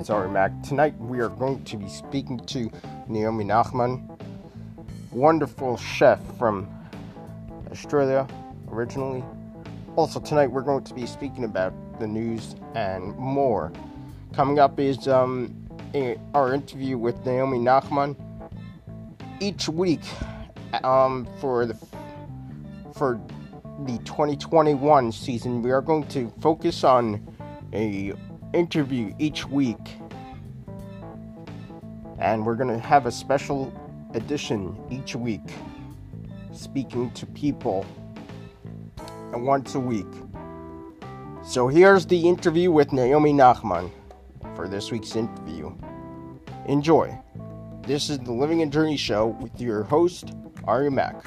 It's Mack. Tonight we are going to be speaking to Naomi Nachman, wonderful chef from Australia originally. Also, tonight we're going to be speaking about the news and more. Coming up is um, a, our interview with Naomi Nachman. Each week, um, for the for the 2021 season, we are going to focus on a interview each week. And we're going to have a special edition each week speaking to people and once a week. So here's the interview with Naomi Nachman for this week's interview. Enjoy. This is the Living and Journey Show with your host, Ari Mack.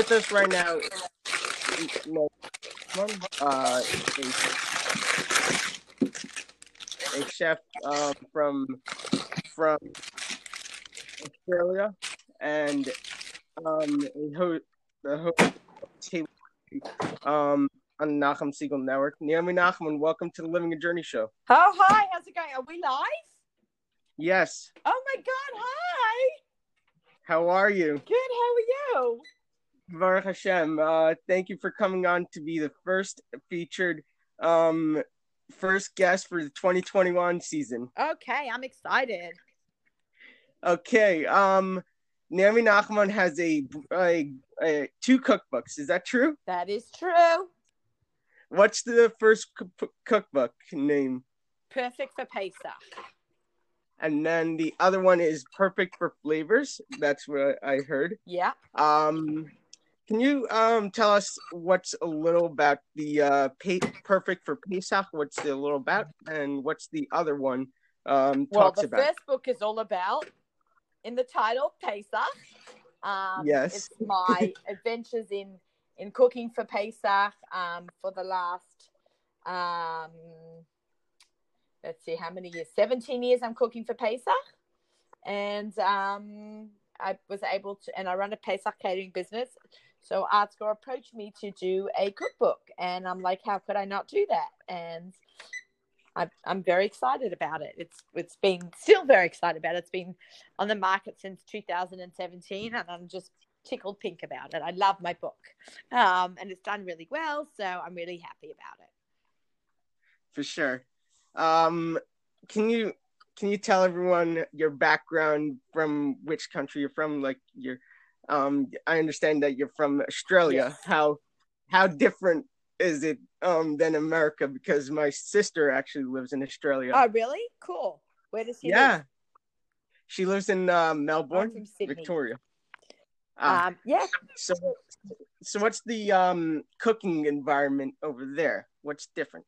With us right now, uh, a, a chef um, from from Australia and um, a host, the host um, on the Nachum Segal Network. Naomi Nachman, welcome to the Living a Journey Show. Oh, hi. How's it going? Are we live? Yes. Oh, my God. Hi. How are you? Good. How are you? Baruch Hashem. Uh, thank you for coming on to be the first featured, um, first guest for the 2021 season. Okay. I'm excited. Okay. Um, Naomi Nachman has a, a, a two cookbooks. Is that true? That is true. What's the first cookbook name? Perfect for Pesach. And then the other one is Perfect for Flavors. That's what I heard. Yeah. Um, can you um tell us what's a little about the uh Perfect for Pesach? What's the little about, and what's the other one um well, talks the about? first book is all about in the title Pesach. Um, Yes. It's my adventures in in cooking for Pesach um, for the last um, let's see how many years 17 years i'm cooking for pesach and um, i was able to and i run a pesach catering business so ArtScroll approached me to do a cookbook and i'm like how could i not do that and I'm, I'm very excited about it. It's it's been still very excited about it. It's been on the market since 2017, and I'm just tickled pink about it. I love my book, um, and it's done really well. So I'm really happy about it. For sure. Um, can you can you tell everyone your background from which country you're from? Like your, um, I understand that you're from Australia. Yes. How how different is it um than America? Because my sister actually lives in Australia. Oh, really? Cool. Where does he yeah, live? she lives in uh, Melbourne, Victoria. Ah, Um, yeah. so so what's the um cooking environment over there? What's different?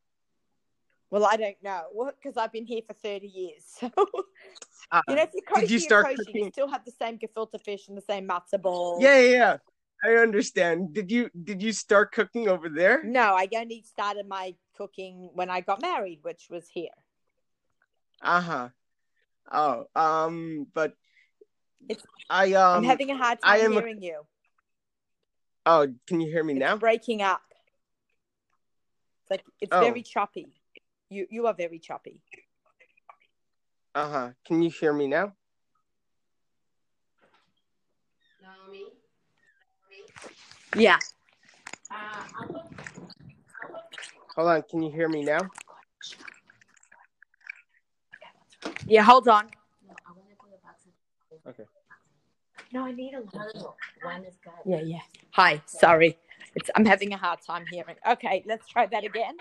Well, I don't know. Because I've been here for 30 years. So, Uh, you know, if you're kosher, you start kosher. You cooking- still have the same gefilte fish and the same matzo ball. yeah, yeah, yeah. I understand. Did you did you start cooking over there? No, I only started my cooking when I got married, which was here. Uh huh. Oh, um, but It's- I um. I'm having a hard I time am a- hearing you. oh, can you hear me It's now? breaking up. It's like it's Oh. very choppy. You you are very choppy. Uh huh. Can you hear me now? Yeah. Hold on. Can you hear me now? Yeah, hold on. Okay. No, I need a little. One is good. Yeah, yeah. Hi, sorry. It's I'm having a hard time hearing. Okay, let's try that again.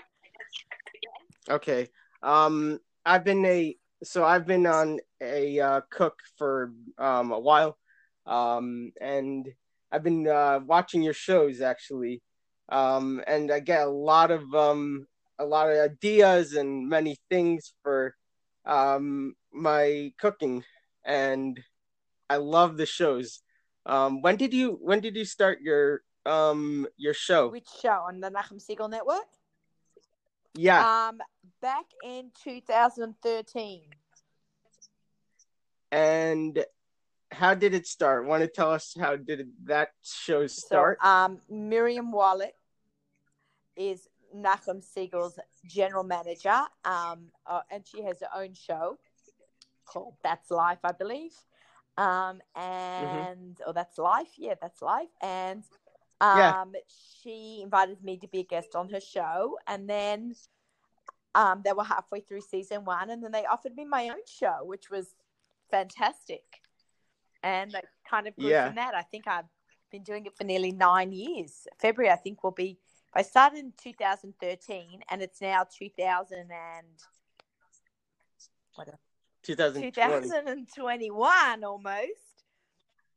Okay. Um, I've been a so I've been on a uh, cook for um a while, um, and I've been uh, watching your shows actually, um, and I get a lot of um a lot of ideas and many things for um my cooking, and I love the shows. Um, when did you when did you start your your show? Which show on the Nachum Segal Network? Yeah, Um, back in 2013. and how did it start? Want to tell us how did that show start? So, um, Miriam Wallach is Nachum Segal's general manager, um, uh, and she has her own show called That's Life, I believe. Um, and mm-hmm. oh, that's life, yeah, that's life. And um, yeah. she invited me to be a guest on her show, and then um, they were halfway through season one, and then they offered me my own show, which was fantastic. And I kind of grew yeah. from that. I think I've been doing it for nearly nine years. February, I think, will be. I started in 2013, and it's now 2000 and what? 2021 almost.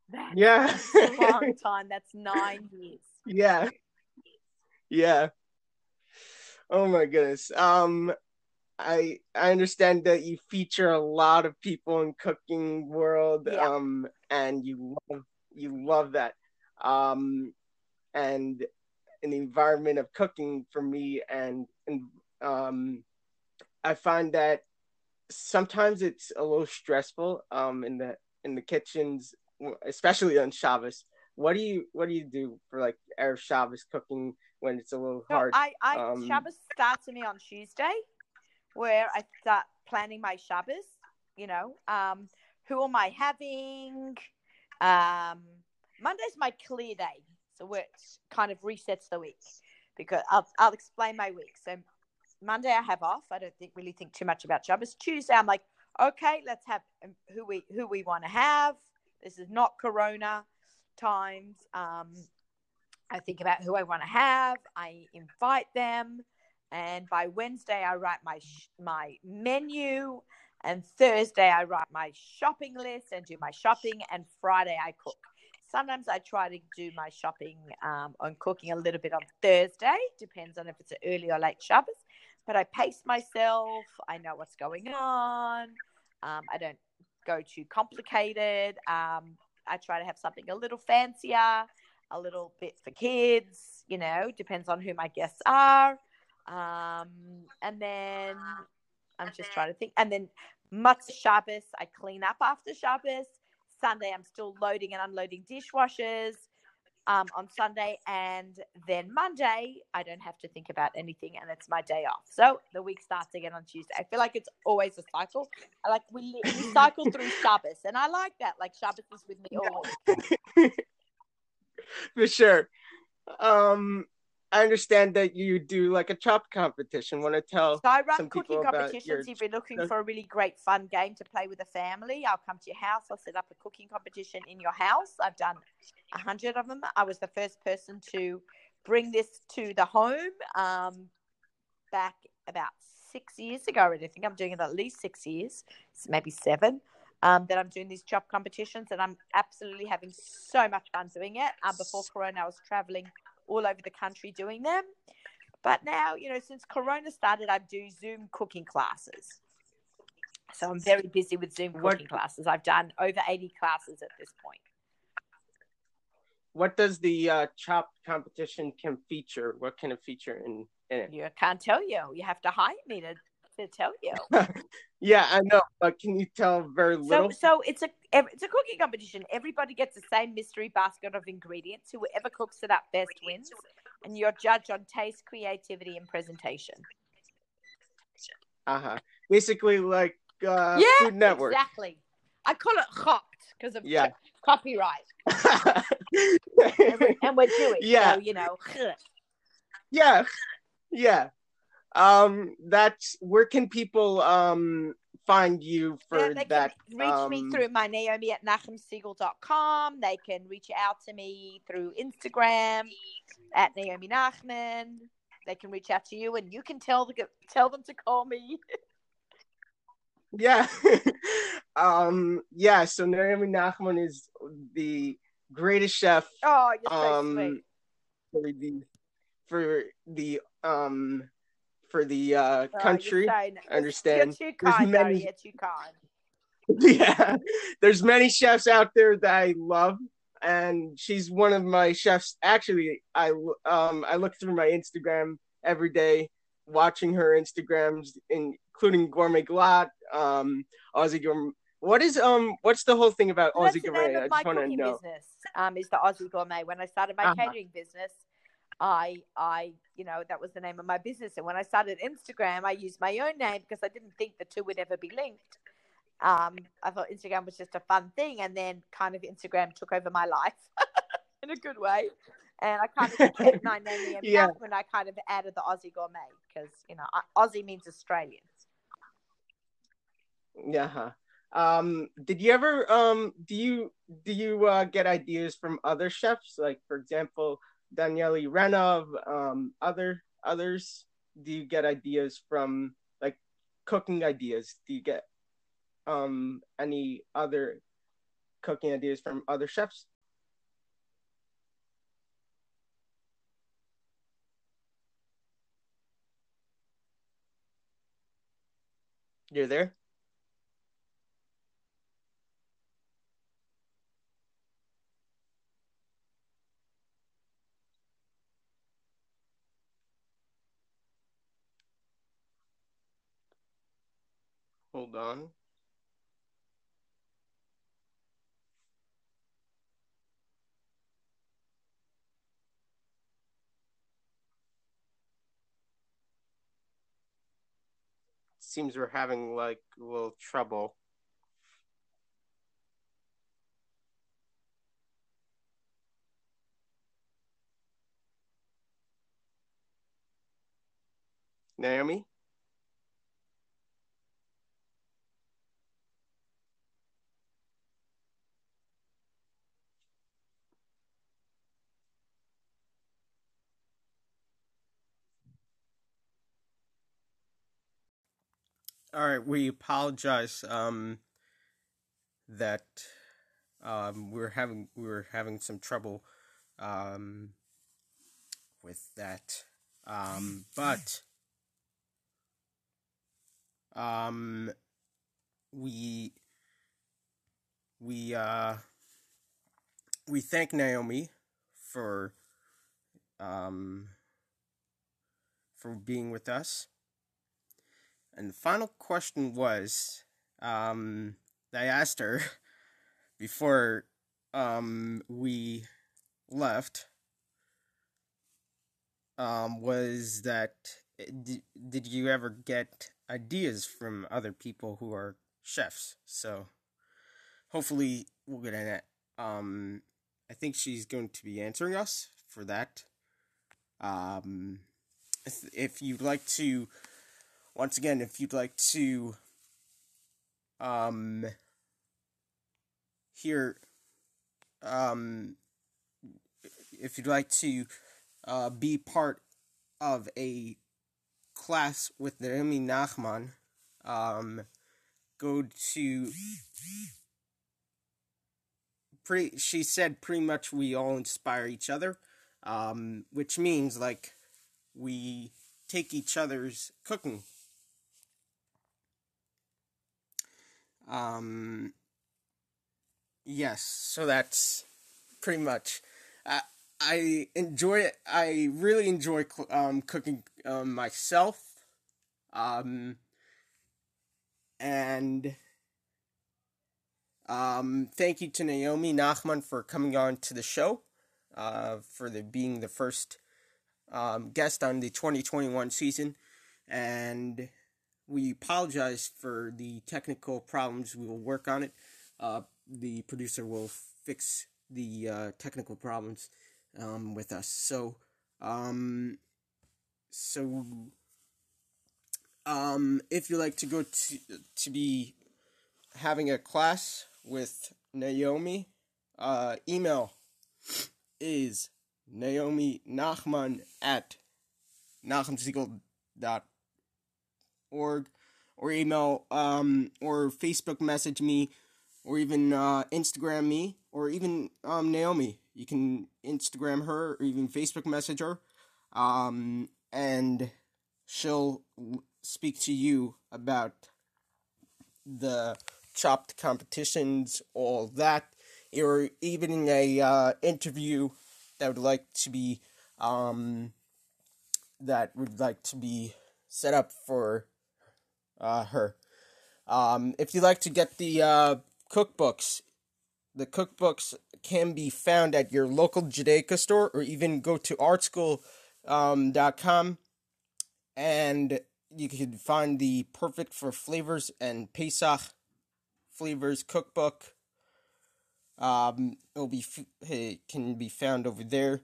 That's yeah. a long time. That's nine years. Yeah. Yeah. Oh my goodness. Um I I understand that you feature a lot of people in cooking world yeah. um and you love you love that. Um and an environment of cooking for me and and um I find that sometimes it's a little stressful um in the in the kitchens especially on Shabbos. What do you what do you do for like Erev Shabbos cooking when it's a little hard? I, I um, Shabbos starts for me on Tuesday, where I start planning my Shabbos. You know, um, who am I having? Um, Monday's my clear day, so it kind of resets the week because I'll I'll explain my week. So Monday I have off. I don't think really think too much about Shabbos. Tuesday I'm like, okay, let's have um, who we who we want to have. This is not Corona times. Um, I think about who I want to have. I invite them, and by Wednesday I write my sh- my menu, and Thursday I write my shopping list and do my shopping, and Friday I cook. Sometimes I try to do my shopping um, cooking a little bit on Thursday. Depends on if it's an early or late Shabbos but I pace myself. I know what's going on. Um, I don't go too complicated. Um, I try to have something a little fancier, a little bit for kids. You know, depends on who my guests are. Um, and then I'm just trying to think. And then Motzei Shabbos, I clean up after Shabbos. Sunday, I'm still loading and unloading dishwashers um, on Sunday, and then Monday I don't have to think about anything, and it's my day off. So the week starts again on Tuesday. I feel like it's always a cycle. I like we, we cycle through Shabbos, and I like that. Like Shabbos is with me all For sure. Um, I understand that you do like a chop competition. Want to tell? So I run cooking competitions. Your... If you're looking for a really great fun game to play with a family, I'll come to your house. I'll set up a cooking competition in your house. I've done a hundred of them. I was the first person to bring this to the home um, back about six years ago. I think I'm doing it at least six years, maybe seven. Um, that I'm doing these chop competitions, and I'm absolutely having so much fun doing it. Um, before Corona, I was traveling all over the country doing them. But now, you know, since Corona started, I do Zoom cooking classes. So I'm very busy with Zoom cooking what, classes. I've done over 80 classes at this point. What does the uh, chop competition can feature? What can it feature in, in it? You can't tell you. You have to hire me to to tell you. yeah, I know, but can you tell very little? So, so it's a it's a cooking competition. Everybody gets the same mystery basket of ingredients. Whoever cooks it up best wins, and you're judged on taste, creativity, and presentation. Uh huh. Basically, like uh, yeah, Food Network. Exactly. I call it chopped because of yeah. copyright. and we're Jewish, yeah. so you know. yeah, yeah um that's where can people um find you for yeah, they that can reach um, me through my naomi at nachumsegal.com they can reach out to me through instagram at naomi nachman. They can reach out to you and you can tell the tell them to call me. Yeah. Um yeah so naomi nachman is the greatest chef oh you're so um, sweet. for the for the um for the uh, oh, country. I understand. You're too kind, there's many... You're too kind. yeah, there's many chefs out there that I love, and she's one of my chefs. Actually, I um I look through my Instagram every day, watching her Instagrams, including Gourmet Glatt, um, Aussie Gourmet, What is um? What's the whole thing about Aussie Gourmet? I just want to know. business. Um, is the Aussie Gourmet. When I started my Uh-huh. catering business, I, I, you know, that was the name of my business. And when I started Instagram, I used my own name because I didn't think the two would ever be linked. Um, I thought Instagram was just a fun thing, and then kind of Instagram took over my life in a good way. And I kind of kept my name Yeah. when I kind of added the Aussie Gourmet because you know Aussie means Australian. Yeah. huh. Um, did you ever um? Do you do you uh, get ideas from other chefs? Like for example, Danielle Renov, um, other others. Do you get ideas from like cooking ideas? Do you get um any other cooking ideas from other chefs? You're there? Hold on. Seems we're having like a little trouble. Naomi? All right, we apologize um that um we're having we were having some trouble um with that. Um but um we we uh we thank Naomi for um for being with us. And the final question was, um, I asked her before um, we left, um, was that did, did you ever get ideas from other people who are chefs? So hopefully we'll get in it. Um, I think she's going to be answering us for that. Um, if, if you'd like to once again, if you'd like to um hear um if you'd like to uh be part of a class with Naomi Nachman, um go to pretty she said pretty much we all inspire each other. Um which means like we take each other's cooking Um, yes, so that's pretty much. I, I enjoy it. I really enjoy um, cooking um, myself. Um, and um, thank you to Naomi Nachman for coming on to the show, uh, for the being the first um, guest on the 2021 season, and we apologize for the technical problems. We will work on it. Uh, the producer will fix the uh, technical problems um, with us. So, um, so um, if you like to go to to be having a class with Naomi, uh, email is Naomi Nachman at nachumsegal.com org or email um or Facebook message me or even uh, Instagram me or even um, Naomi. You can Instagram her or even Facebook message her, um, and she'll speak to you about the chopped competitions, all that, or even in a uh, interview that would like to be um, that would like to be set up for uh, her. Um, if you'd like to get the uh, cookbooks, the cookbooks can be found at your local Judaica store or even go to artscroll.com um, and you can find the perfect for flavors and Pesach flavors cookbook. Um, it'll be it can be found over there,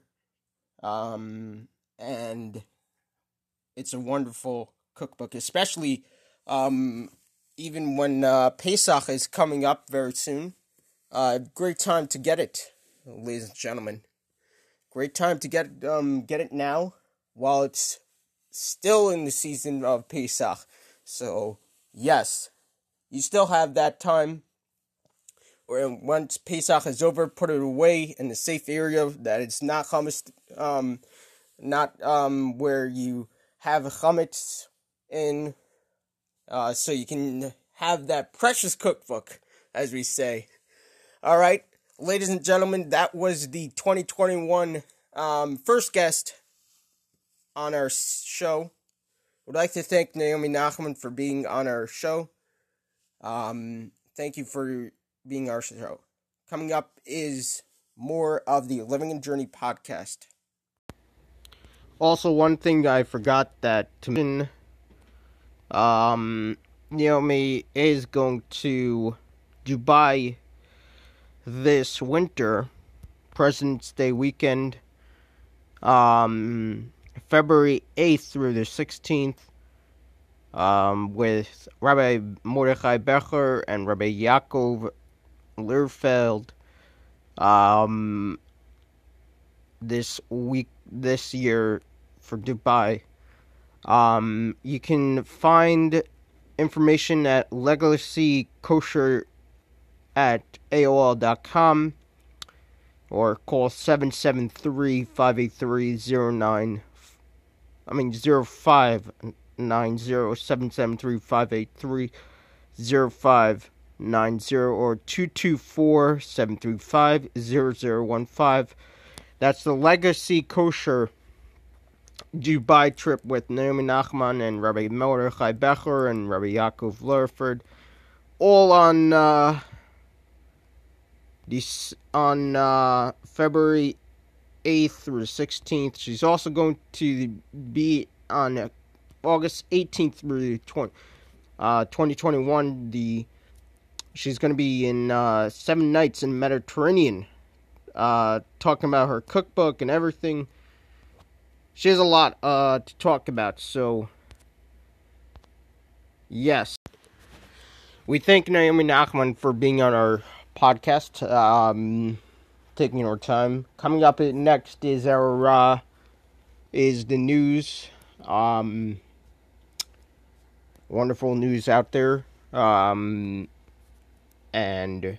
um, and it's a wonderful cookbook, especially um, even when uh, Pesach is coming up very soon. Uh, great time to get it, ladies and gentlemen. Great time to get um get it now while it's still in the season of Pesach. So yes, you still have that time. Or once Pesach is over, put it away in a safe area that it's not hummus, um, not um where you have chametz in, uh, so you can have that precious cookbook, as we say. All right, ladies and gentlemen, that was the 2021 um, first guest on our show. Would like to thank Naomi Nachman for being on our show. Um, thank you for being our show. Coming up is more of the Living and Journey podcast. Also, one thing I forgot that to um, Naomi is going to Dubai this winter, President's Day weekend, um, February 8th through the 16th, um, with Rabbi Mordechai Becher and Rabbi Yaakov Learfeld. Um, this week, this year for Dubai. Um, you can find information at Legacy Kosher at AOL.com or call 773-583-09 I mean 0590 773-583-0590 or 224-735-0015 that's the Legacy Kosher Dubai trip with Naomi Nachman and Rabbi Mordechai Becher and Rabbi Yaakov Lurford all on uh, this on uh, February 8th through 16th. She's also going to be on uh, August 18th through 20, uh, 2021. The she's going to be in uh, seven nights in Mediterranean, uh, talking about her cookbook and everything. She has a lot uh, to talk about, so yes. We thank Naomi Nachman for being on our podcast. Um, taking our time. Coming up next is our uh, is the news. Um, wonderful news out there. Um, and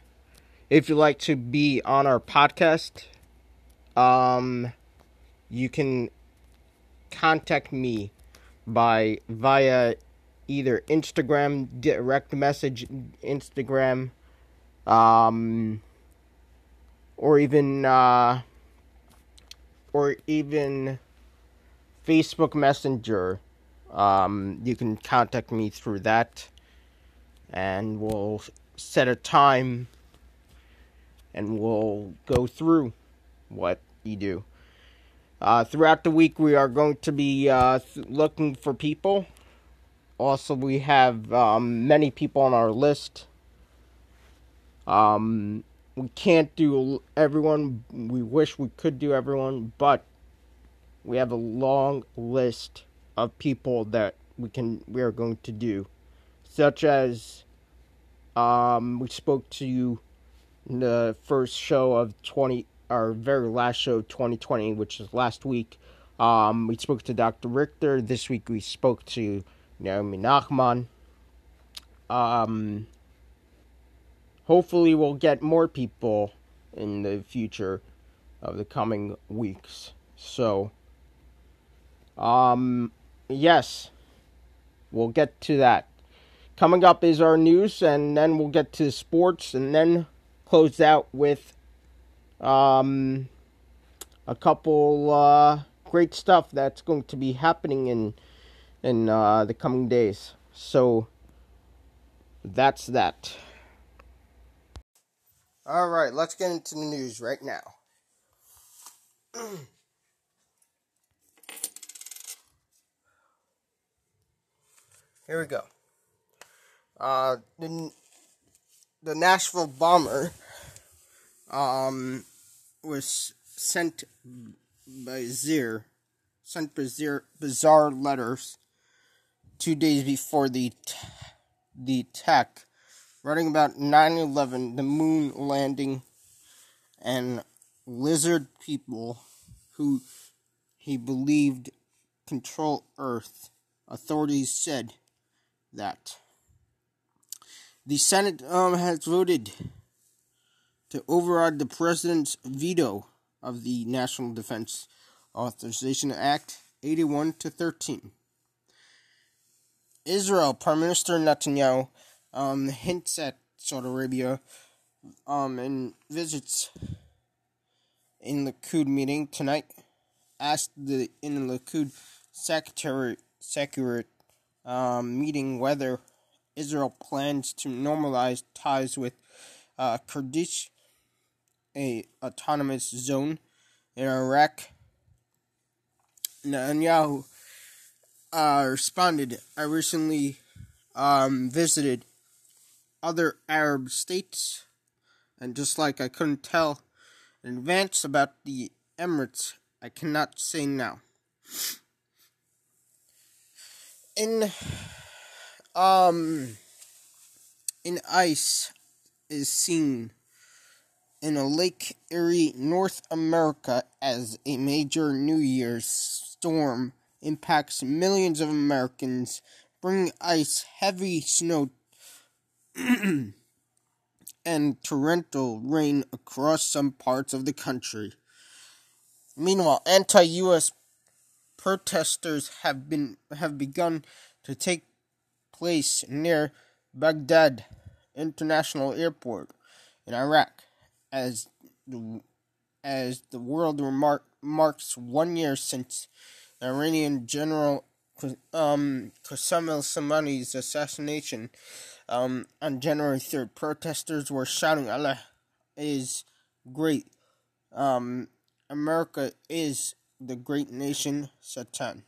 if you'd like to be on our podcast, um, you can contact me by via either Instagram direct message Instagram um, or even uh, or even Facebook Messenger. Um, you can contact me through that, and we'll set a time, and we'll go through what you do. Uh, throughout the week, we are going to be uh, looking for people. Also, we have um, many people on our list um, we can't do everyone. We wish we could do everyone, but we have a long list of people that we can we are going to do, such as um, we spoke to you in the first show of twenty, our very last show, twenty twenty, which is last week. Um, we spoke to Dr. Richter. This week we spoke to Naomi Nachman. Um, hopefully we'll get more people in the future of the coming weeks. So, um, yes, we'll get to that. Coming up is our news, and then we'll get to sports, and then close out with um, a couple uh, great stuff that's going to be happening in in uh, the coming days. So that's that. All right, let's get into the news right now. Here we go. Uh, the the Nashville bomber um was sent by Zir sent bizarre, bizarre letters two days before the t- the attack, writing about 9/11, the moon landing, and lizard people who he believed control Earth. Authorities said that the Senate um, has voted to override the president's veto of the National Defense Authorization Act 81 to 13. Israel Prime Minister Netanyahu um, hints at Saudi Arabia um, and visits in the Likud meeting tonight. Asked the in the Likud secretary secretary um, meeting whether Israel plans to normalize ties with uh, Kurdish, a autonomous zone in Iraq. Netanyahu uh, responded, I recently um, visited other Arab states, and just like I couldn't tell in advance about the Emirates, I cannot say now. In um in ice is seen in a Lake Erie, North America as a major New Year's storm impacts millions of Americans, bringing ice, heavy snow, and torrential rain across some parts of the country. Meanwhile, anti-U.S. protesters have been have begun to take place near Baghdad International Airport in Iraq as the, as the world remark, marks one year since the Iranian General um, Qasem Soleimani's assassination um, on January 3rd. Protesters were shouting, Allah is great. Um, America is the great nation, Satan.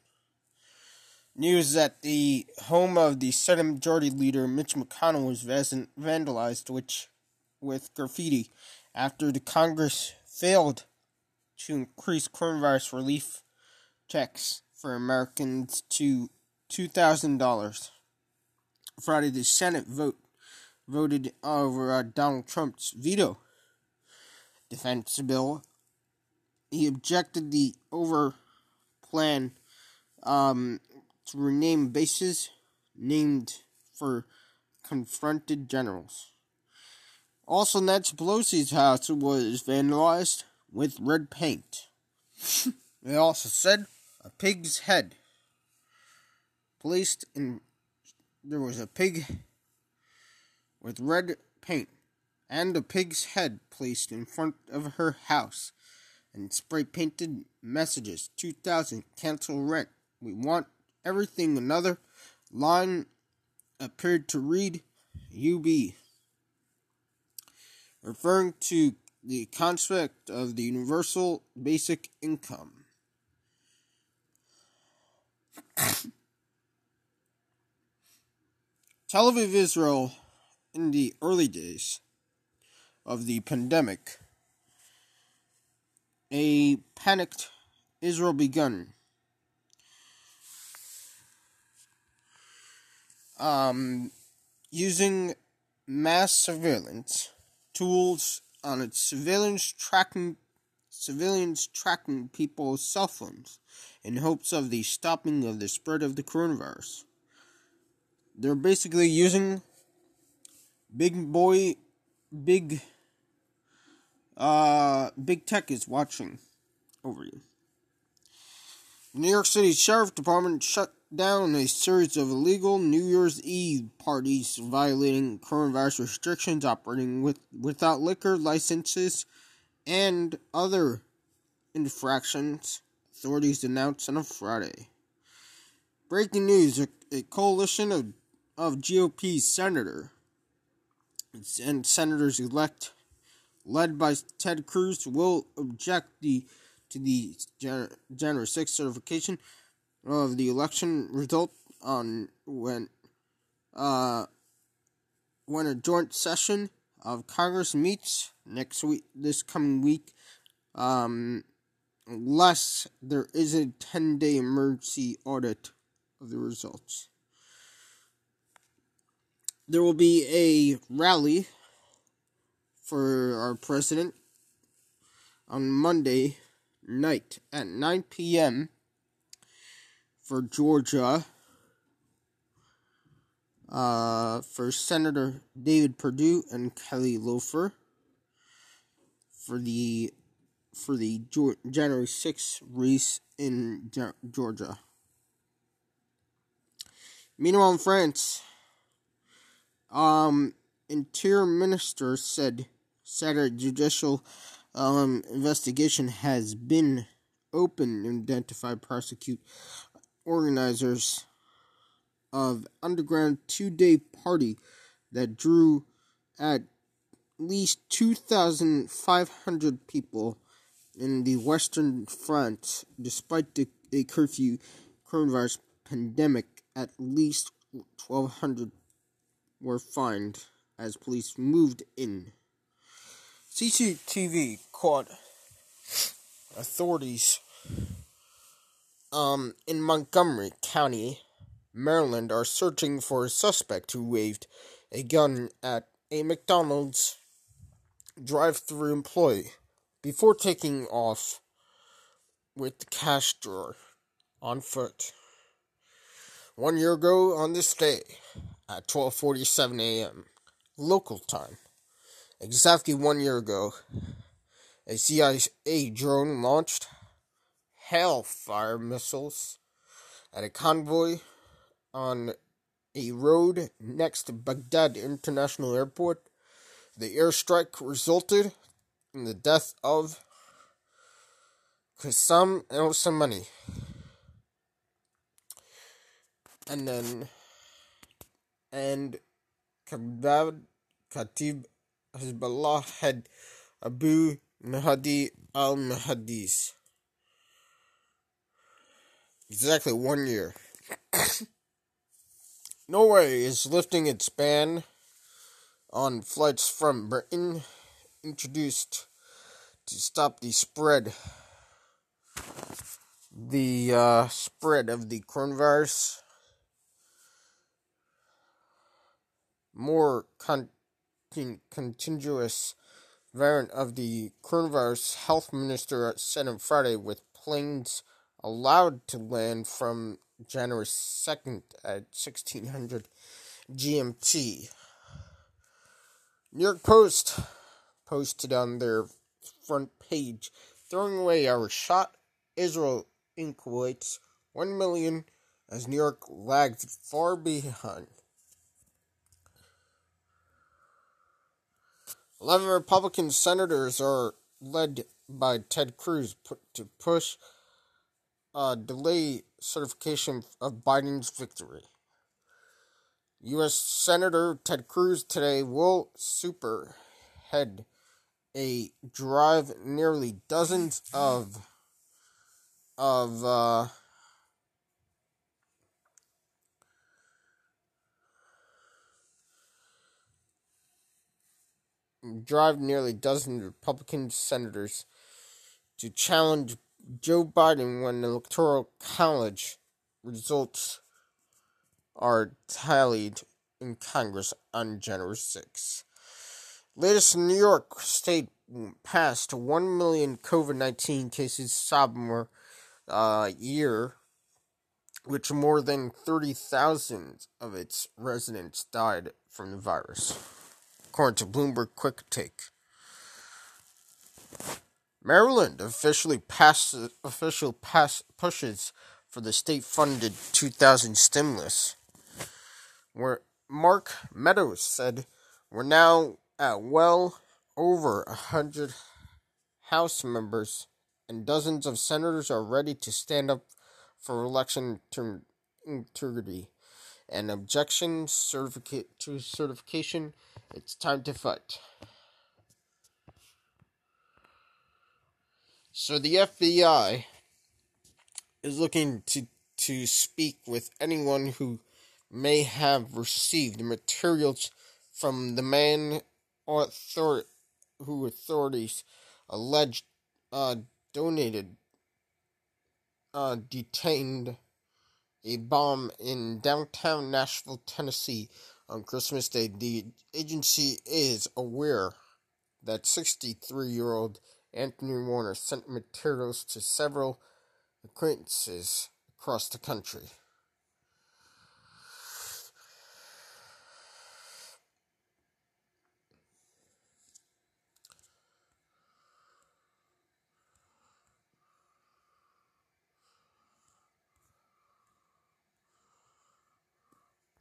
News that the home of the Senate Majority Leader Mitch McConnell was vandalized which, with graffiti after the Congress failed to increase coronavirus relief checks for Americans to $2,000. Friday, the Senate vote voted over uh, Donald Trump's veto defense bill. He objected the over plan um, to rename bases named for confronted generals. Also, Nancy Pelosi's house was vandalized with red paint. They also said a pig's head placed in. There was a pig with red paint and a pig's head placed in front of her house and spray painted messages 2000 cancel rent we want everything another line appeared to read ub referring to the concept of the universal basic income Tel Aviv, Israel, in the early days of the pandemic, a panicked Israel begun. Um, using mass surveillance tools on its surveillance tracking civilians tracking people's cell phones in hopes of the stopping of the spread of the coronavirus. They're basically using big boy, big, uh, big tech is watching over you. New York City Sheriff Department shut down a series of illegal New Year's Eve parties violating coronavirus restrictions, operating with without liquor licenses, and other infractions authorities announced on a Friday. Breaking news a, a coalition of, of GOP senator and senators elect, led by Ted Cruz, will object the to the January 6th certification of the election result on when uh, when a joint session of Congress meets next week, this coming week, um, unless there is a 10 day emergency audit of the results. There will be a rally for our president on Monday night at 9 p.m. for Georgia uh, for Senator David Perdue and Kelly Loeffler for the for the January 6th race in Georgia. Meanwhile, in France, um, Interior Minister said Saturday judicial um, investigation has been open to identify prosecute organizers of underground two-day party that drew at least 2,500 people in the Western Front, despite the a curfew coronavirus pandemic. At least 1,200 were fined as police moved in. CCTV caught authorities um, in Montgomery County Maryland are searching for a suspect who waved a gun at a McDonald's drive through employee before taking off with the cash drawer on foot. One year ago on this day at 12:47 a.m. local time, exactly one year ago, a CIA drone launched Hellfire missiles at a convoy on a road next to Baghdad International Airport. The airstrike resulted in the death of Qassam El Samani. And then, and Kabab Khatib Hezbollah head Abu Mahdi al Mahdis. Exactly one year. Norway is lifting its ban on flights from Britain, introduced to stop the spread the uh, spread of the coronavirus. More con- continuous variant of the coronavirus. Health minister said on Friday with planes allowed to land from January 2nd at 1600 GMT. New York Post posted on their front page throwing away our shot. Israel inculcates 1 million as New York lags far behind. 11 Republican senators are led by Ted Cruz to push uh, delay certification of Biden's victory. U.S. Senator Ted Cruz today will superhead a drive nearly dozens of of uh, drive nearly dozen Republican senators to challenge Joe Biden when the Electoral College results are tallied in Congress on January 6. Latest New York State passed 1 million COVID 19 cases sophomore uh, year, which more than 30,000 of its residents died from the virus, according to Bloomberg Quick Take. Maryland officially passes official pass pushes for the state-funded 2000 stimulus, where Mark Meadows said we're now at well over a hundred House members and dozens of senators are ready to stand up for election integrity and objection certificate to certification. It's time to fight. So the FBI is looking to to speak with anyone who may have received materials from the man author- who authorities alleged uh, donated uh, detained a bomb in downtown Nashville, Tennessee on Christmas Day. The agency is aware that 63 year old Anthony Warner sent materials to several acquaintances across the country.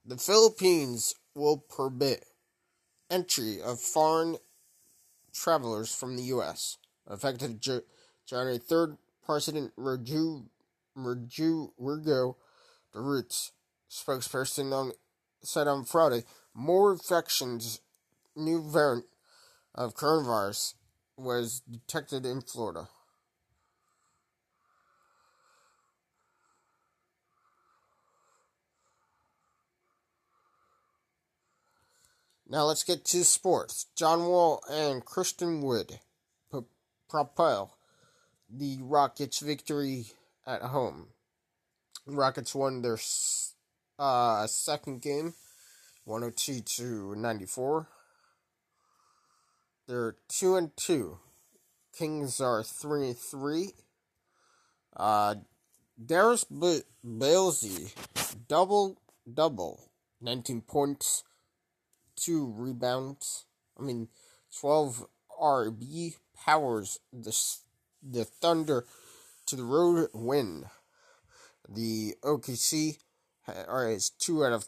The Philippines will permit entry of foreign travelers from the U.S. Effective January 3rd, President Rodrigo, Rodrigo Duterte, spokesperson on, said on Friday, more infections, new variant of coronavirus was detected in Florida. Now let's get to sports. John Wall and Christian Wood propel the Rockets' victory at home. Rockets won their uh, second game, 102 to 94. They're two and two. Kings are three and three. Uh, Darius B- Bazley, double double, 19 points, two rebounds. I mean, 12 RB powers the the Thunder to the road win. The OKC are is two out of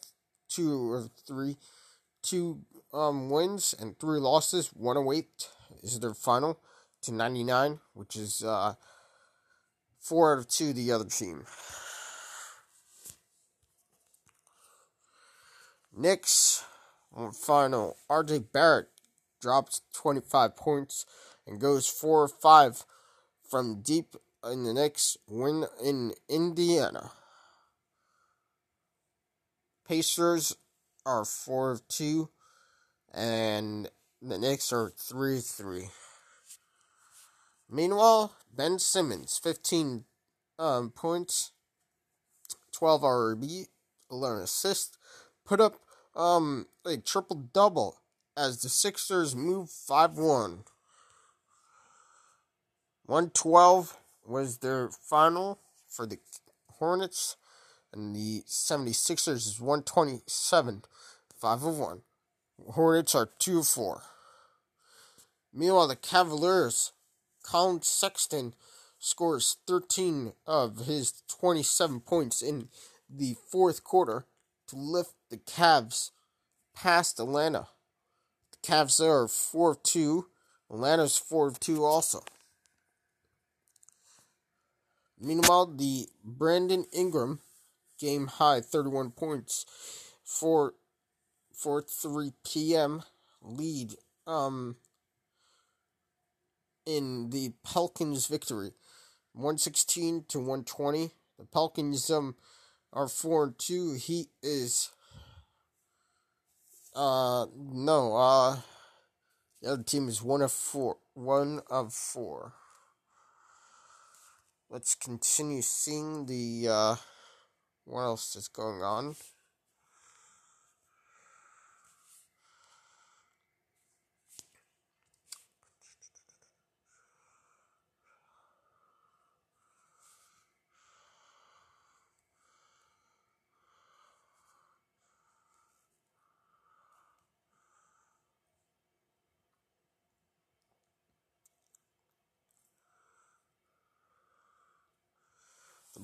two or three, two um wins and three losses. One away is their final to ninety nine, which is uh four out of two the other team. Knicks on final. RJ Barrett drops 25 points and goes 4 or 5 from deep in the Knicks win in Indiana. Pacers are 4 of 2 and the Knicks are 3 3. Meanwhile, Ben Simmons, 15 um, points, 12 RB, 11 assists, put up um a triple double as the Sixers move 5 1. 112 was their final for the Hornets, and the 76ers is 127, 5 of 1. Hornets are 2 of 4. Meanwhile, the Cavaliers, Collin Sexton scores 13 of his 27 points in the fourth quarter to lift the Cavs past Atlanta. The Cavs are 4 of 2. Atlanta's 4 of 2 also. Meanwhile, the Brandon Ingram game high 31 points for 4 3 p.m. lead um in the Pelicans victory. 116 to 120 the Pelicans um are 4 and 2 he is uh no uh the other team is 1 of 4 1 of 4 let's continue seeing the uh, what else is going on.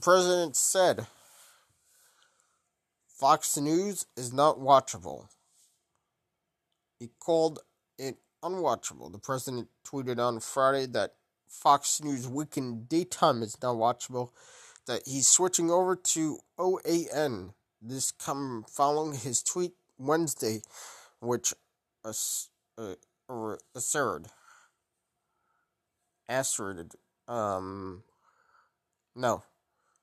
President said Fox News is not watchable. He called it unwatchable. The president tweeted on Friday that Fox News Weekend Daytime is not watchable, that he's switching over to OAN This come following his tweet Wednesday, which ass, uh, asserted, asserted, um, no,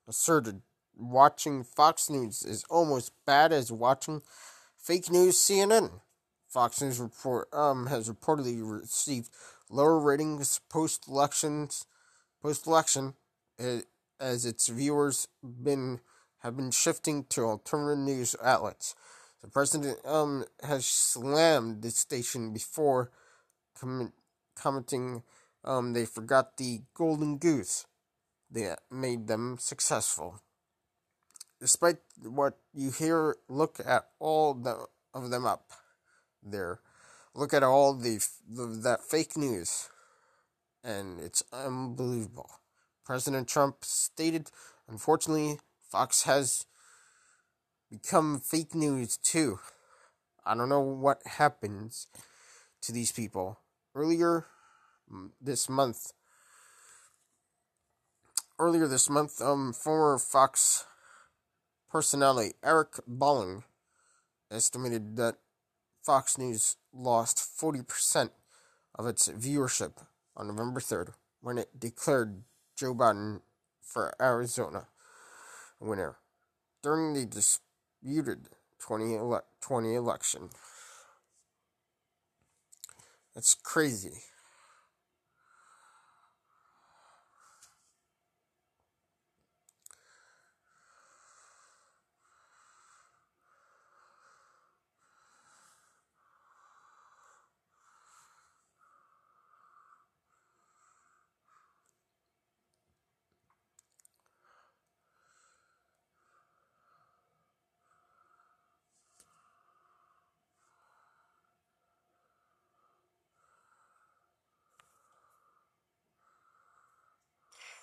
asserted watching Fox News is almost bad as watching fake news CNN. Fox News report um has reportedly received lower ratings post elections post election as its viewers been have been shifting to alternative news outlets. The president um has slammed the station before com- commenting um they forgot the golden goose that made them successful despite what you hear, look at all the, of them up there. Look at all the, the that fake news, and it's unbelievable. President Trump stated, unfortunately, Fox has become fake news too. I don't know what happens to these people. Earlier this month, earlier this month, um, former Fox personality Eric Bolling estimated that Fox News lost 40% of its viewership on November 3rd when it declared Joe Biden for Arizona winner during the disputed 2020 election. That's crazy.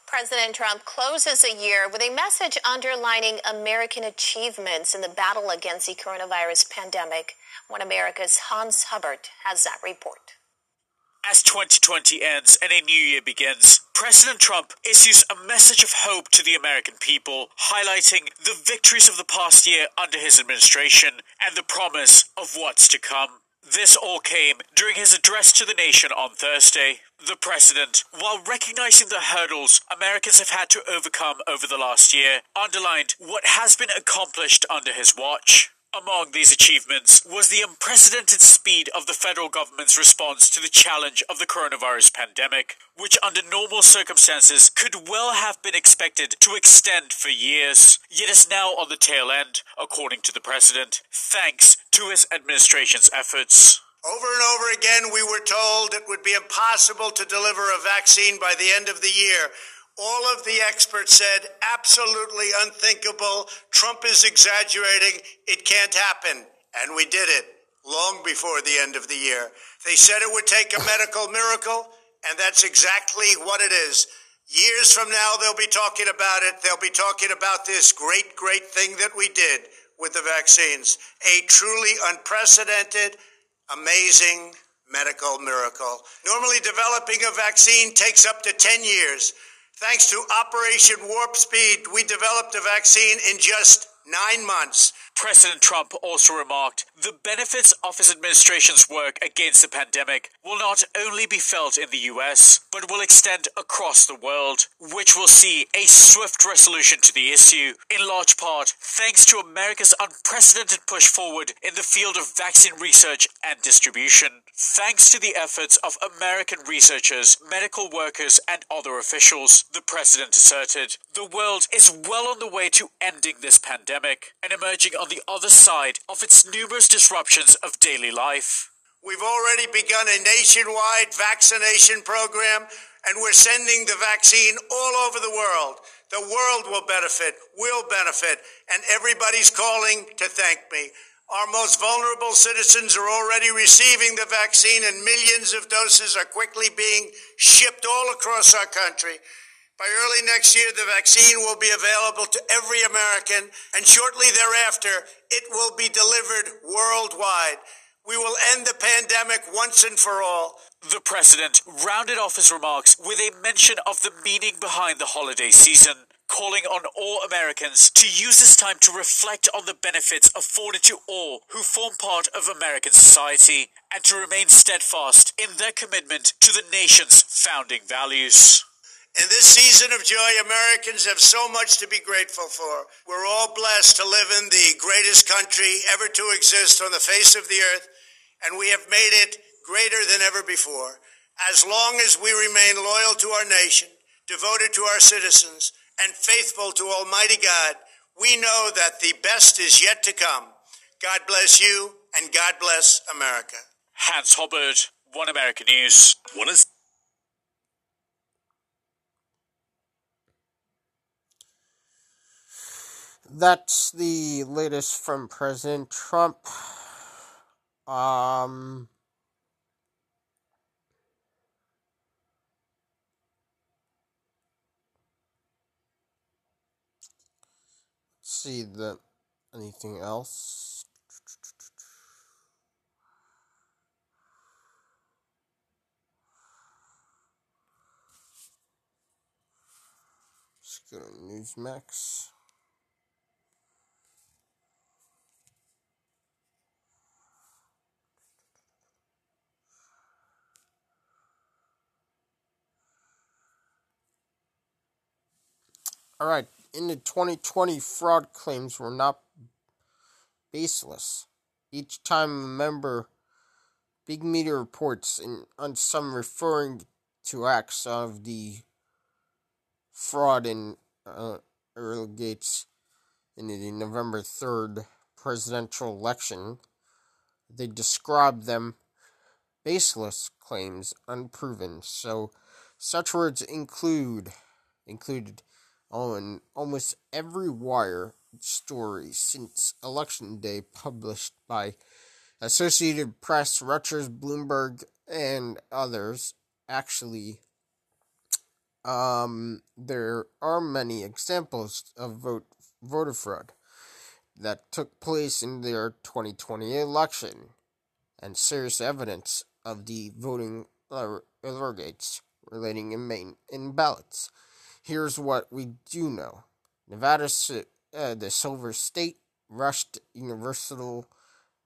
President Trump closes a year with a message underlining American achievements in the battle against the coronavirus pandemic. One America's Hans Hubbard has that report. As 2020 ends and a new year begins, President Trump issues a message of hope to the American people, highlighting the victories of the past year under his administration and the promise of what's to come. This all came during his address to the nation on Thursday. The president, while recognizing the hurdles Americans have had to overcome over the last year, underlined what has been accomplished under his watch. Among these achievements was the unprecedented speed of the federal government's response to the challenge of the coronavirus pandemic, which under normal circumstances could well have been expected to extend for years, yet is now on the tail end, according to the president, thanks to his administration's efforts. Over and over again, we were told it would be impossible to deliver a vaccine by the end of the year. All of the experts said absolutely unthinkable. Trump is exaggerating. It can't happen. And we did it long before the end of the year. They said it would take a medical miracle, and that's exactly what it is. Years from now, they'll be talking about it. They'll be talking about this great, great thing that we did with the vaccines. A truly unprecedented, amazing medical miracle. Normally, developing a vaccine takes up to 10 years. Thanks to Operation Warp Speed, we developed a vaccine in just nine months. President Trump also remarked the benefits of his administration's work against the pandemic will not only be felt in the US, but will extend across the world, which will see a swift resolution to the issue, in large part thanks to America's unprecedented push forward in the field of vaccine research and distribution. Thanks to the efforts of American researchers, medical workers, and other officials, the president asserted, the world is well on the way to ending this pandemic and emerging on the other side of its numerous disruptions of daily life. We've already begun a nationwide vaccination program, and we're sending the vaccine all over the world. The world will benefit, will benefit, and everybody's calling to thank me. Our most vulnerable citizens are already receiving the vaccine, and millions of doses are quickly being shipped all across our country. By early next year, the vaccine will be available to every American, and shortly thereafter, it will be delivered worldwide. We will end the pandemic once and for all. The president rounded off his remarks with a mention of the meaning behind the holiday season calling on all Americans to use this time to reflect on the benefits afforded to all who form part of American society and to remain steadfast in their commitment to the nation's founding values. In this season of joy, Americans have so much to be grateful for. We're all blessed to live in the greatest country ever to exist on the face of the earth, and we have made it greater than ever before. As long as we remain loyal to our nation, devoted to our citizens, and faithful to Almighty God, we know that the best is yet to come. God bless you, and God bless America. Hans Hubbard, One American News. One is That's the latest from President Trump. Um, let's see the anything else. Let's go to Newsmax. All right, in the 2020 fraud claims were not baseless. Each time a member, big media reports in, on some referring to acts of the fraud in uh, Earl Gates in the November 3rd presidential election, they describe them baseless claims, unproven. So, such words include included on almost every wire story since election day published by Associated Press, Reuters, Bloomberg, and others. Actually, um, there are many examples of vote voter fraud that took place in their 2020 election, and serious evidence of the voting uh, gates relating in Maine in ballots. Here's what we do know Nevada, uh, the Silver State, rushed universal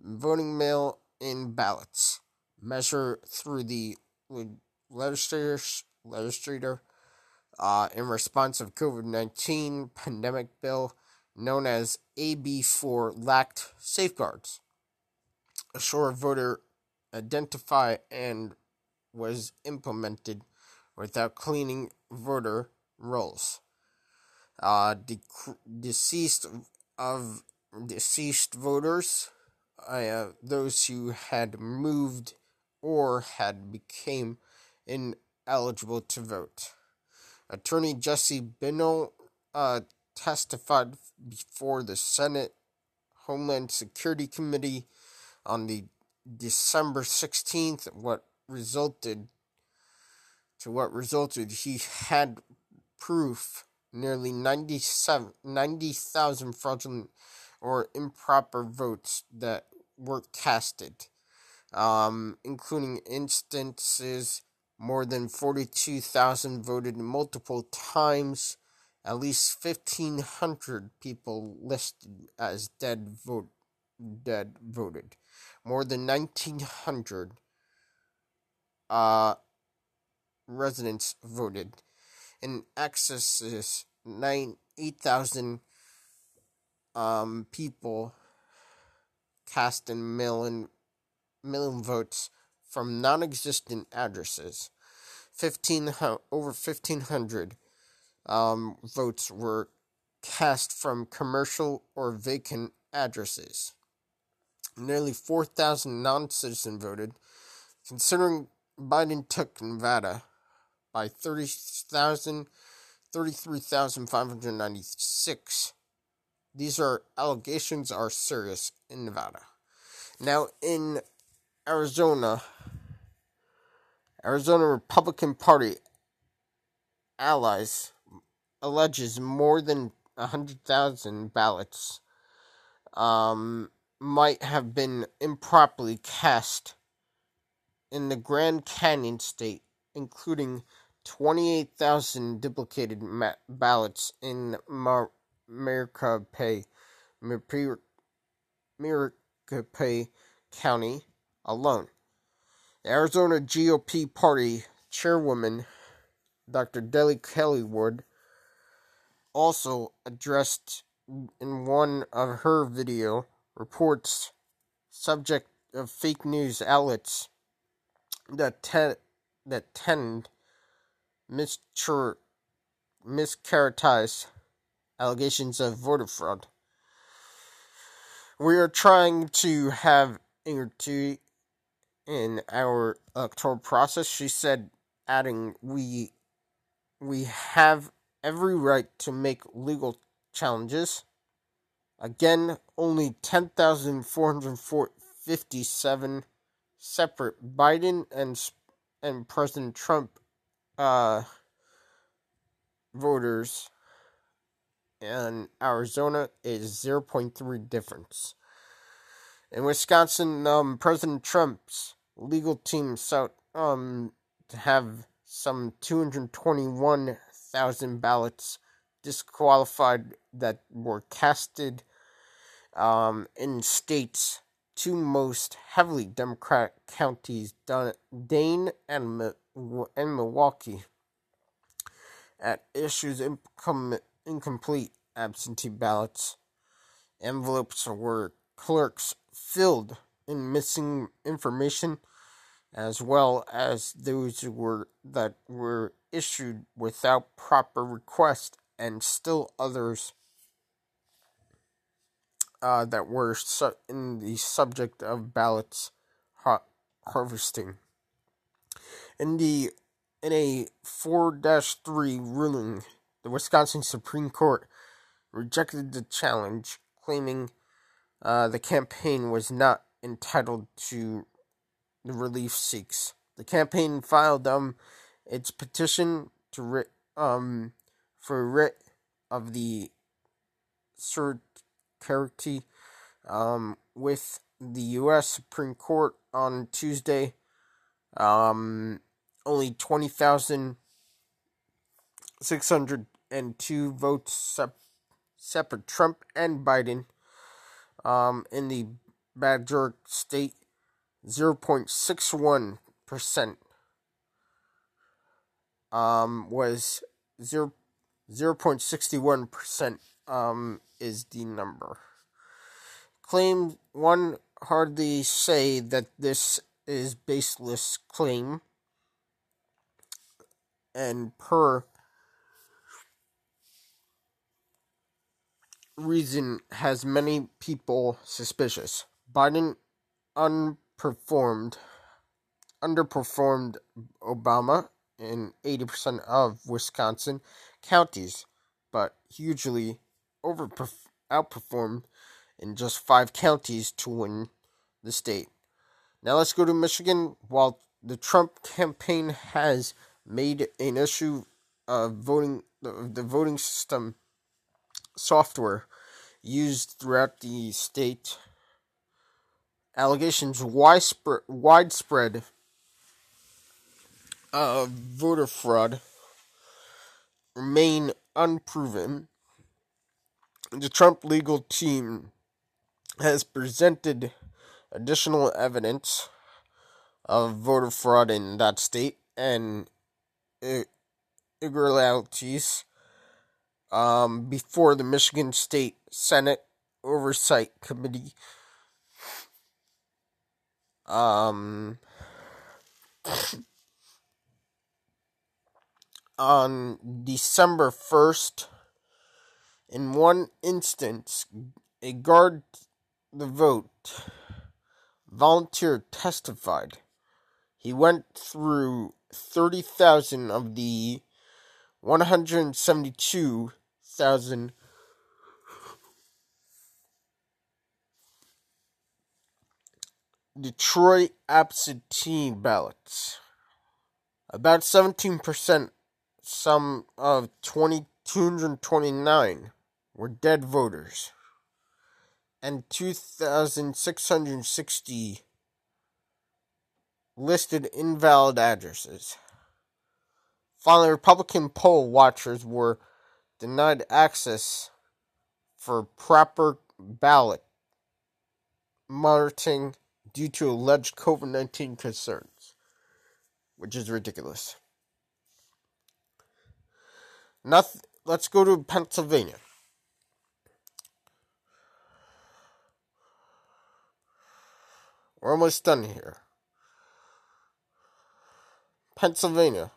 voting mail in ballots. Measure through the legislators, legislator uh, in response of COVID 19 pandemic bill known as AB4 lacked safeguards. Assure voter identify and was implemented without cleaning voter rolls. Uh, dec- deceased of deceased voters, uh, those who had moved or had became ineligible to vote. Attorney Jesse Binnall uh, testified before the Senate Homeland Security Committee on the December 16th what resulted to what resulted he had proof nearly 90,000 fraudulent or improper votes that were casted, um, including instances more than 42,000 voted multiple times, at least 1,500 people listed as dead vote dead voted, more than 1,900 uh, residents voted in excess nine eight thousand um people cast in million million votes from non-existent addresses. Fifteen over fifteen hundred um, votes were cast from commercial or vacant addresses. Nearly four thousand non-citizen voted. Considering Biden took Nevada, by 30,000, 33,596. These are allegations are serious in Nevada. Now in Arizona, Arizona Republican Party allies alleges more than 100,000 ballots um, might have been improperly cast in the Grand Canyon state, including 28,000 duplicated ma- ballots in Mar- Maricopa, County alone. The Arizona GOP Party chairwoman, Dr. Deli Kelly Wood, also addressed in one of her video reports subject of fake news outlets that te- that tend mischar- mischaracterize allegations of voter fraud. We are trying to have integrity in our electoral process, she said, adding, "We we have every right to make legal challenges." Again, only 10,457 separate Biden and and President Trump uh, voters in Arizona is 0.3 difference. In Wisconsin, um, President Trump's legal team sought um, to have some 221,000 ballots disqualified that were casted um, in states two most heavily Democratic counties, Dane and, and Milwaukee, at issues incom- incomplete absentee ballots. Envelopes were clerks filled in missing information, as well as those were that were issued without proper request, and still others uh, that were su- in the subject of ballots ha- harvesting. In the in a 4-3 ruling, the Wisconsin Supreme Court rejected the challenge, claiming uh, the campaign was not entitled to the relief seeks. The campaign filed um its petition to writ um for writ of the cert Carity um, with the U.S. Supreme Court on Tuesday. Um, only 20,602 votes sep- separate Trump and Biden um, in the Badger state, 0.61% um, was 0, 0.61% um, is the number. Claim one hardly say that this is baseless claim, and per reason has many people suspicious. Biden unperformed underperformed Obama in 80% of Wisconsin counties, but hugely over outperformed in just five counties to win the state. Now let's go to Michigan. While the Trump campaign has made an issue of voting the, voting system software used throughout the state, allegations widespread widespread of voter fraud remain unproven. The Trump legal team has presented additional evidence of voter fraud in that state and irregularities um, before the Michigan State Senate Oversight Committee. Um, on December 1st, in one instance, a guard the vote volunteer testified. He went through 30,000 of the 172,000 Detroit absentee ballots. About 17%, some of 2,229 were dead voters, and 2,660 listed invalid addresses. Finally, Republican poll watchers were denied access for proper ballot monitoring due to alleged COVID 19 concerns, which is ridiculous. Nothing, let's go to Pennsylvania. We're almost done here. Pennsylvania.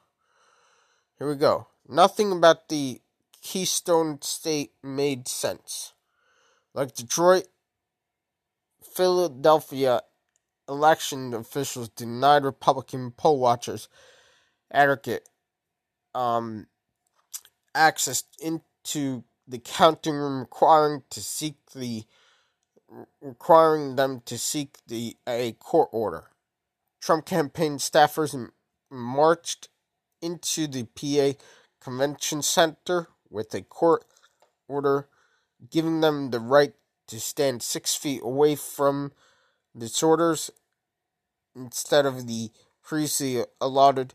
Here we go. Nothing about the Keystone State made sense. Like Detroit, Philadelphia election officials denied Republican poll watchers adequate um, access into the counting room, requiring to seek the requiring them to seek the a court order. Trump campaign staffers marched into the PA Convention Center with a court order giving them the right to stand six feet away from the sorters instead of the previously allotted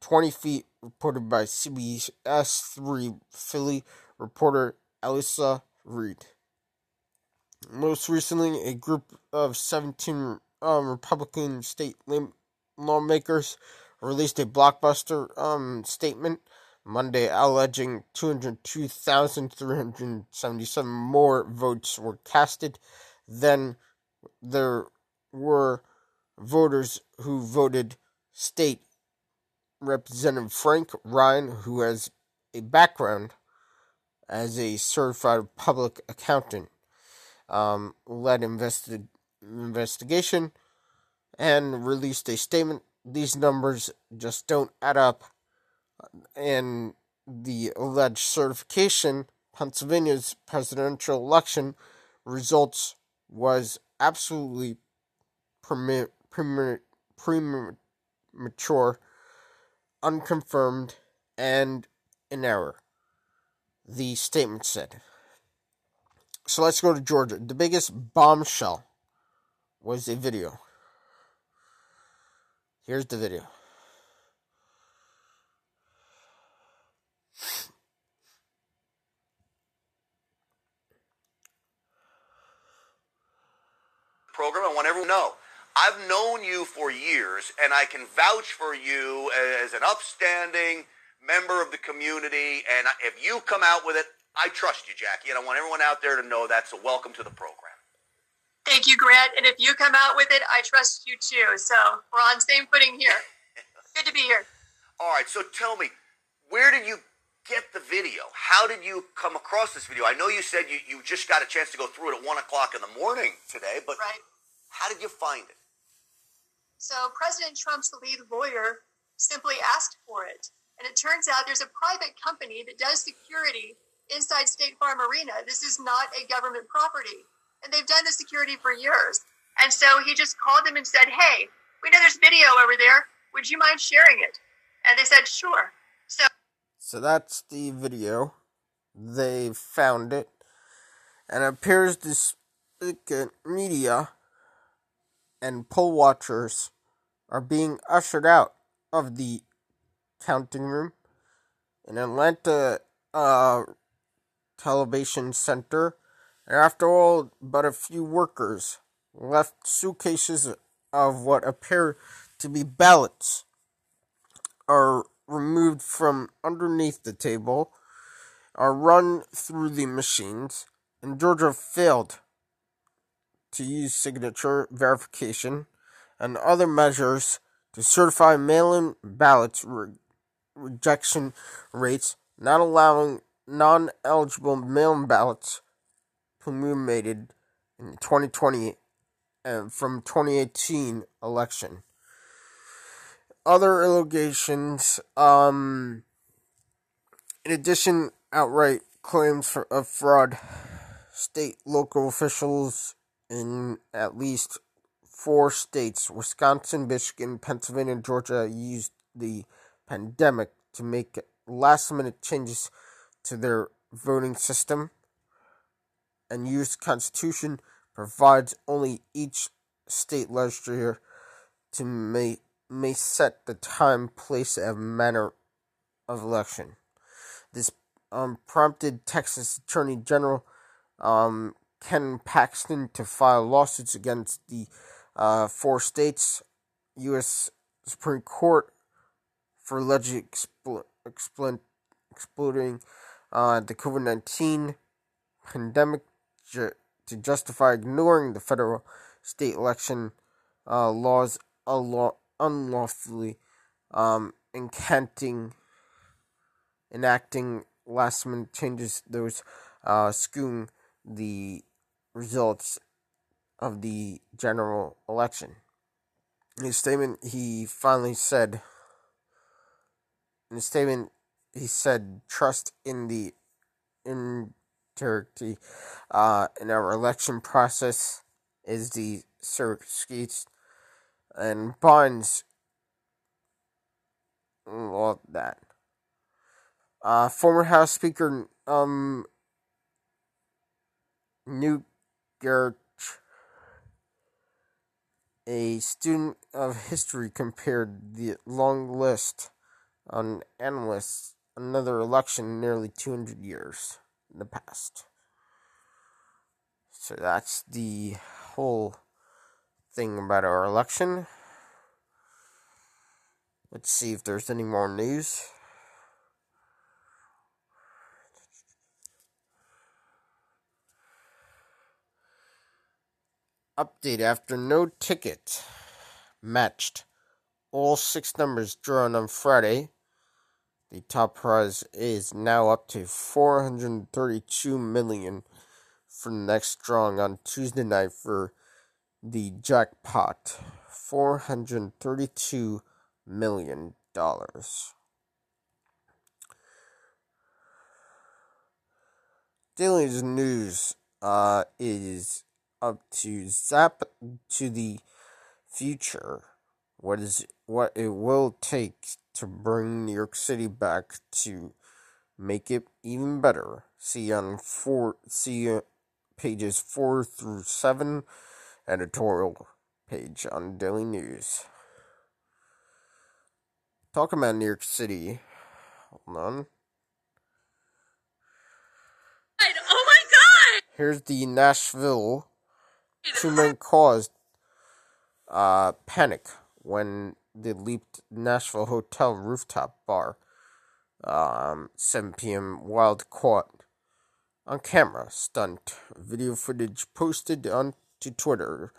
20 feet reported by CBS 3 Philly reporter Alyssa Reed. Most recently, a group of 17 um, Republican state lawmakers released a blockbuster um, statement Monday alleging 202,377 more votes were casted than there were voters who voted state Representative Frank Ryan, who has a background as a certified public accountant, um, led investi- investigation and released a statement. These numbers just don't add up and the alleged certification, Pennsylvania's presidential election results was absolutely premature, unconfirmed, and in error. The statement said. So let's go to Georgia. The biggest bombshell was a video. Here's the video. program. I want everyone to know. I've known you for years, and I can vouch for you as an upstanding member of the community. And if you come out with it, I trust you, Jackie. And I want everyone out there to know that's a welcome to the program. Thank you, Grant. And if you come out with it, I trust you too. So we're on same footing here. Good to be here. All right. So tell me, where did you get the video? How did you come across this video? I know you said you, you just got a chance to go through it at 1 o'clock in the morning today, but right. how did you find it? So President Trump's lead lawyer simply asked for it. And it turns out there's a private company that does security inside State Farm Arena. This is not a government property. And they've done the security for years. And so he just called them and said, Hey, we know there's video over there. Would you mind sharing it? And they said, Sure. So so that's the video. They found it. And it appears the media and poll watchers are being ushered out of the counting room in Atlanta uh, Television Center. After all, but a few workers left suitcases of what appear to be ballots are removed from underneath the table are run through the machines, and Georgia failed to use signature verification and other measures to certify mail in ballots re- rejection rates, not allowing non eligible mail in ballots promulgated in the 2020 and uh, from 2018 election other allegations, um, in addition, outright claims for, of fraud, state local officials in at least four states Wisconsin, Michigan, Pennsylvania, and Georgia used the pandemic to make last minute changes to their voting system. And U.S. Constitution provides only each state legislature to make may set the time, place, and manner of election. This um, prompted Texas Attorney General um, Ken Paxton to file lawsuits against the uh, four states, U.S. Supreme Court, for alleged expl- expl- exploiting uh, the COVID 19 pandemic ju- to justify ignoring the federal state election uh, laws unlaw- unlawfully um, encanting, enacting last minute changes, those uh, skewing the results of the general election. In his statement, he finally said, in his statement, he said, trust in the integrity uh, in our election process is the circuits and binds all that. Uh, former House Speaker um, Newt Gingrich, a student of history, compared the long list on analysts another election nearly 200 years in the past. So that's the whole thing about our election. Let's see if there's any more news. Update after no ticket matched all six numbers drawn on Friday. The top prize is now up to 432 million for the next drawing on Tuesday night for the jackpot. 432 million dollars. Daily News uh, is up to zap to the future. What is what it will take to bring New York City back to make it even better. See on four see pages four through seven editorial page on Daily News. Talk about New York City. Hold on. Oh my god! Here's the Nashville. Two men caused uh, panic when they leaped Nashville hotel rooftop bar. Um, 7 p.m. Wild caught on camera stunt. Video footage posted onto Twitter.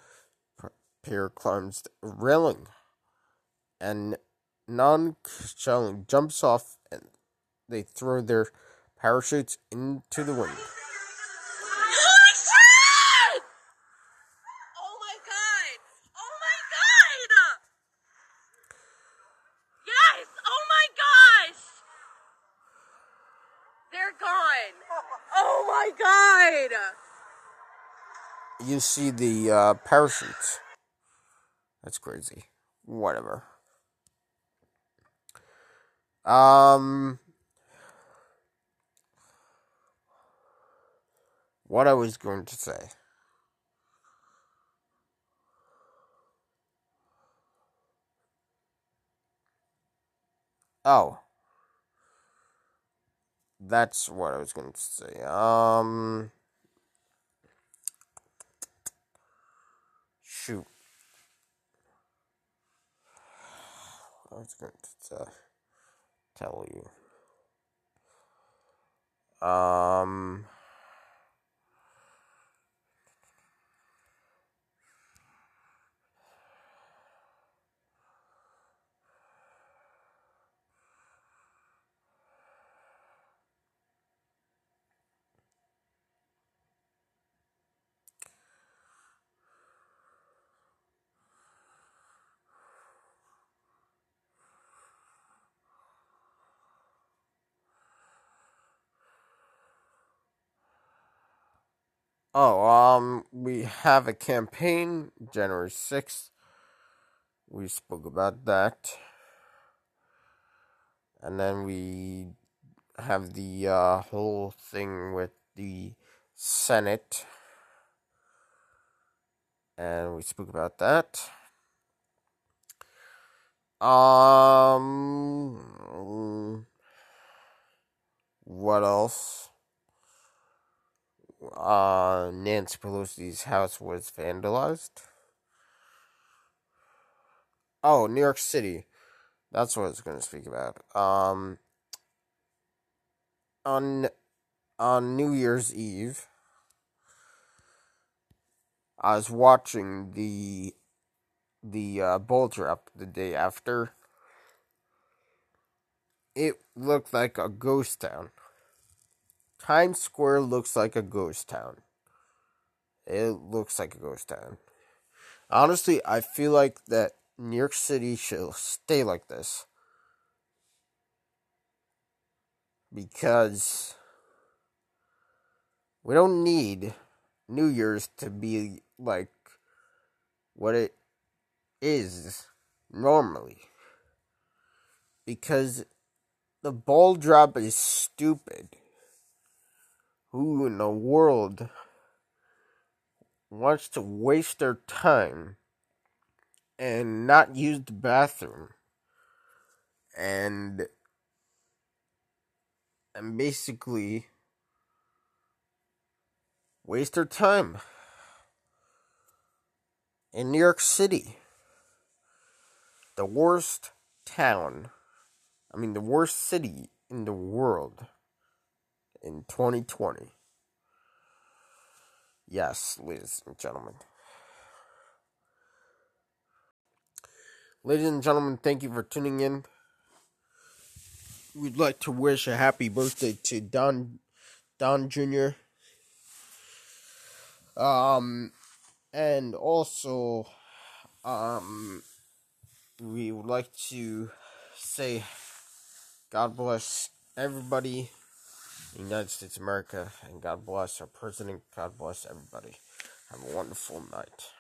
Pair climbs railing and non jumps off and they throw their parachutes into the wind. Holy shit! Oh my god! Oh my god! Yes! Oh my gosh! They're gone! Oh my god! You see the uh, parachutes. That's crazy. Whatever. Um, what I was going to say. Oh. That's what I was going to say. Um. I was going to tell you. Um. Oh, um, we have a campaign January 6th. We spoke about that. And then we have the uh, whole thing with the Senate. And we spoke about that. Um, what else? Uh, Nancy Pelosi's house was vandalized. Oh, New York City. That's what I was going to speak about. Um, on on New Year's Eve, I was watching the the uh, bowl drop the day after. It looked like a ghost town. Times Square looks like a ghost town. It looks like a ghost town. Honestly, I feel like that New York City should stay like this. Because we don't need New Year's to be like what it is normally. Because the ball drop is stupid. Who in the world wants to waste their time and not use the bathroom? And and basically waste their time in New York City the worst town I mean the worst city in the world in 2020 yes ladies and gentlemen Ladies and gentlemen, thank you for tuning in. We'd like to wish a happy birthday to Don Don Jr. Um and also um we would like to say God bless everybody United States of America and God bless our president. God bless everybody. Have a wonderful night.